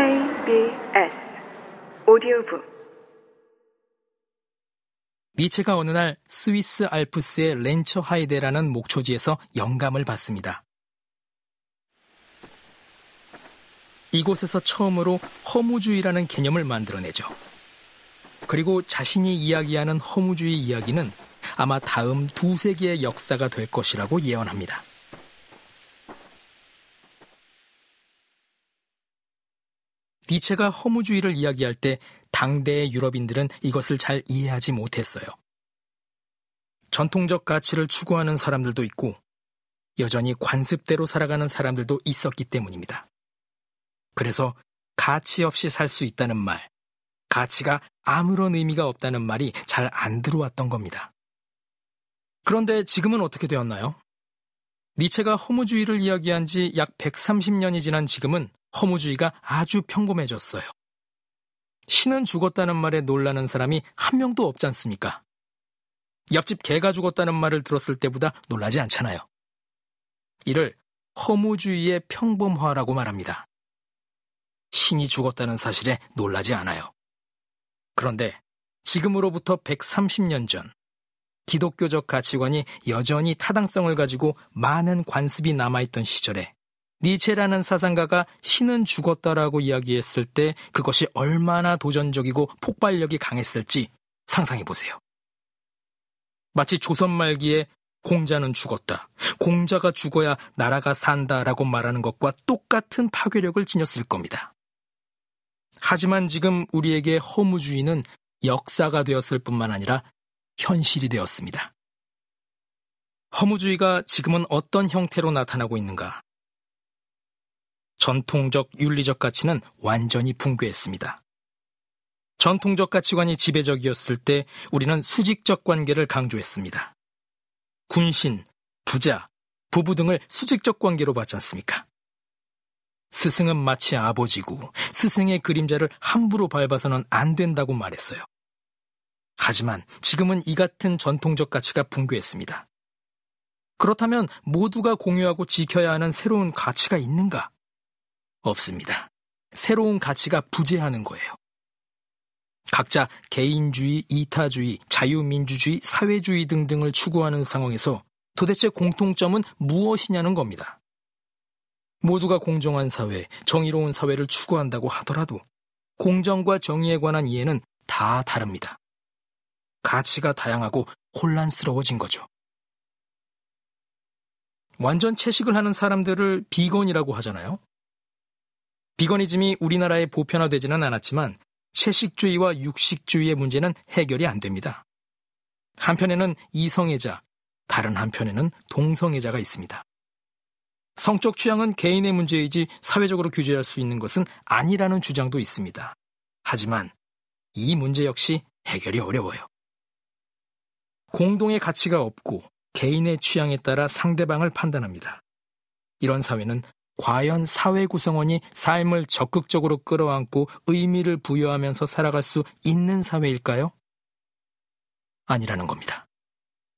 KBS 오디오북 니체가 어느 날 스위스 알프스의 렌처 하이데라는 목초지에서 영감을 받습니다. 이곳에서 처음으로 허무주의라는 개념을 만들어내죠. 그리고 자신이 이야기하는 허무주의 이야기는 아마 다음 두세 개의 역사가 될 것이라고 예언합니다. 니체가 허무주의를 이야기할 때 당대의 유럽인들은 이것을 잘 이해하지 못했어요. 전통적 가치를 추구하는 사람들도 있고 여전히 관습대로 살아가는 사람들도 있었기 때문입니다. 그래서 가치 없이 살 수 있다는 말, 가치가 아무런 의미가 없다는 말이 잘 안 들어왔던 겁니다. 그런데 지금은 어떻게 되었나요? 니체가 허무주의를 이야기한 지 약 130년이 지난 지금은 허무주의가 아주 평범해졌어요. 신은 죽었다는 말에 놀라는 사람이 한 명도 없지 않습니까? 옆집 개가 죽었다는 말을 들었을 때보다 놀라지 않잖아요. 이를 허무주의의 평범화라고 말합니다. 신이 죽었다는 사실에 놀라지 않아요. 그런데 지금으로부터 130년 전, 기독교적 가치관이 여전히 타당성을 가지고 많은 관습이 남아있던 시절에 니체라는 사상가가 신은 죽었다라고 이야기했을 때 그것이 얼마나 도전적이고 폭발력이 강했을지 상상해 보세요. 마치 조선 말기에 공자는 죽었다. 공자가 죽어야 나라가 산다라고 말하는 것과 똑같은 파괴력을 지녔을 겁니다. 하지만 지금 우리에게 허무주의는 역사가 되었을 뿐만 아니라 현실이 되었습니다. 허무주의가 지금은 어떤 형태로 나타나고 있는가? 전통적 윤리적 가치는 완전히 붕괴했습니다. 전통적 가치관이 지배적이었을 때 우리는 수직적 관계를 강조했습니다. 군신, 부자, 부부 등을 수직적 관계로 봤지 않습니까? 스승은 마치 아버지고 스승의 그림자를 함부로 밟아서는 안 된다고 말했어요. 하지만 지금은 이 같은 전통적 가치가 붕괴했습니다. 그렇다면 모두가 공유하고 지켜야 하는 새로운 가치가 있는가? 없습니다. 새로운 가치가 부재하는 거예요. 각자 개인주의, 이타주의, 자유민주주의, 사회주의 등등을 추구하는 상황에서 도대체 공통점은 무엇이냐는 겁니다. 모두가 공정한 사회, 정의로운 사회를 추구한다고 하더라도 공정과 정의에 관한 이해는 다 다릅니다. 가치가 다양하고 혼란스러워진 거죠. 완전 채식을 하는 사람들을 비건이라고 하잖아요. 비거니즘이 우리나라에 보편화되지는 않았지만 채식주의와 육식주의의 문제는 해결이 안 됩니다. 한편에는 이성애자, 다른 한편에는 동성애자가 있습니다. 성적 취향은 개인의 문제이지 사회적으로 규제할 수 있는 것은 아니라는 주장도 있습니다. 하지만 이 문제 역시 해결이 어려워요. 공동의 가치가 없고 개인의 취향에 따라 상대방을 판단합니다. 이런 사회는 과연 사회 구성원이 삶을 적극적으로 끌어안고 의미를 부여하면서 살아갈 수 있는 사회일까요? 아니라는 겁니다.